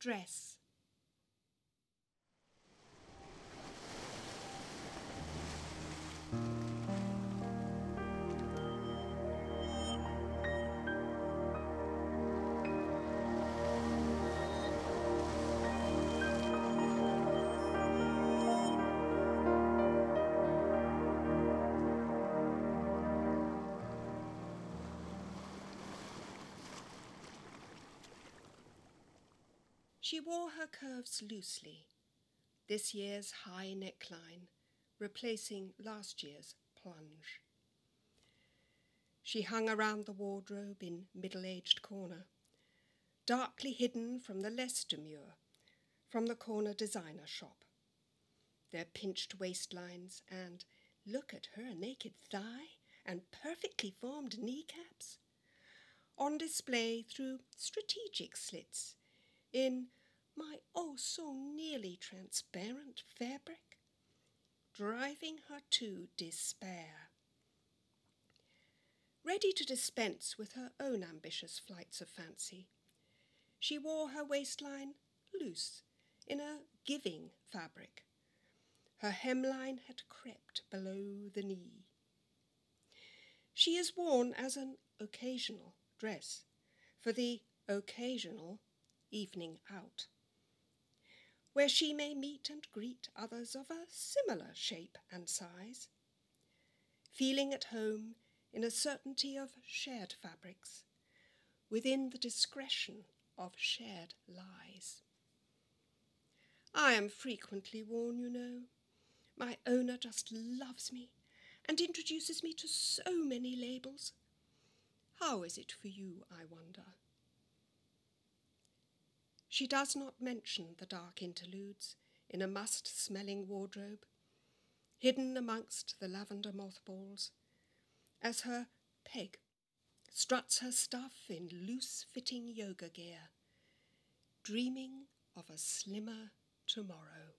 dress. She wore her curves loosely, this year's high neckline replacing last year's plunge. She hung around the wardrobe in middle aged corner, darkly hidden from the less demure, from the corner designer shop. Their pinched waistlines and look at her naked thigh and perfectly formed kneecaps on display through strategic slits in my oh so nearly transparent fabric, driving her to despair. Ready to dispense with her own ambitious flights of fancy, she wore her waistline loose in a giving fabric. Her hemline had crept below the knee. She is worn as an occasional dress for the occasional evening out where she may meet and greet others of a similar shape and size. Feeling at home in a certainty of shared fabrics, within the discretion of shared lies. I am frequently worn, you know. My owner just loves me and introduces me to so many labels. How is it for you, I wonder? She does not mention the dark interludes in a must smelling wardrobe, hidden amongst the lavender mothballs, as her peg struts her stuff in loose fitting yoga gear, dreaming of a slimmer tomorrow.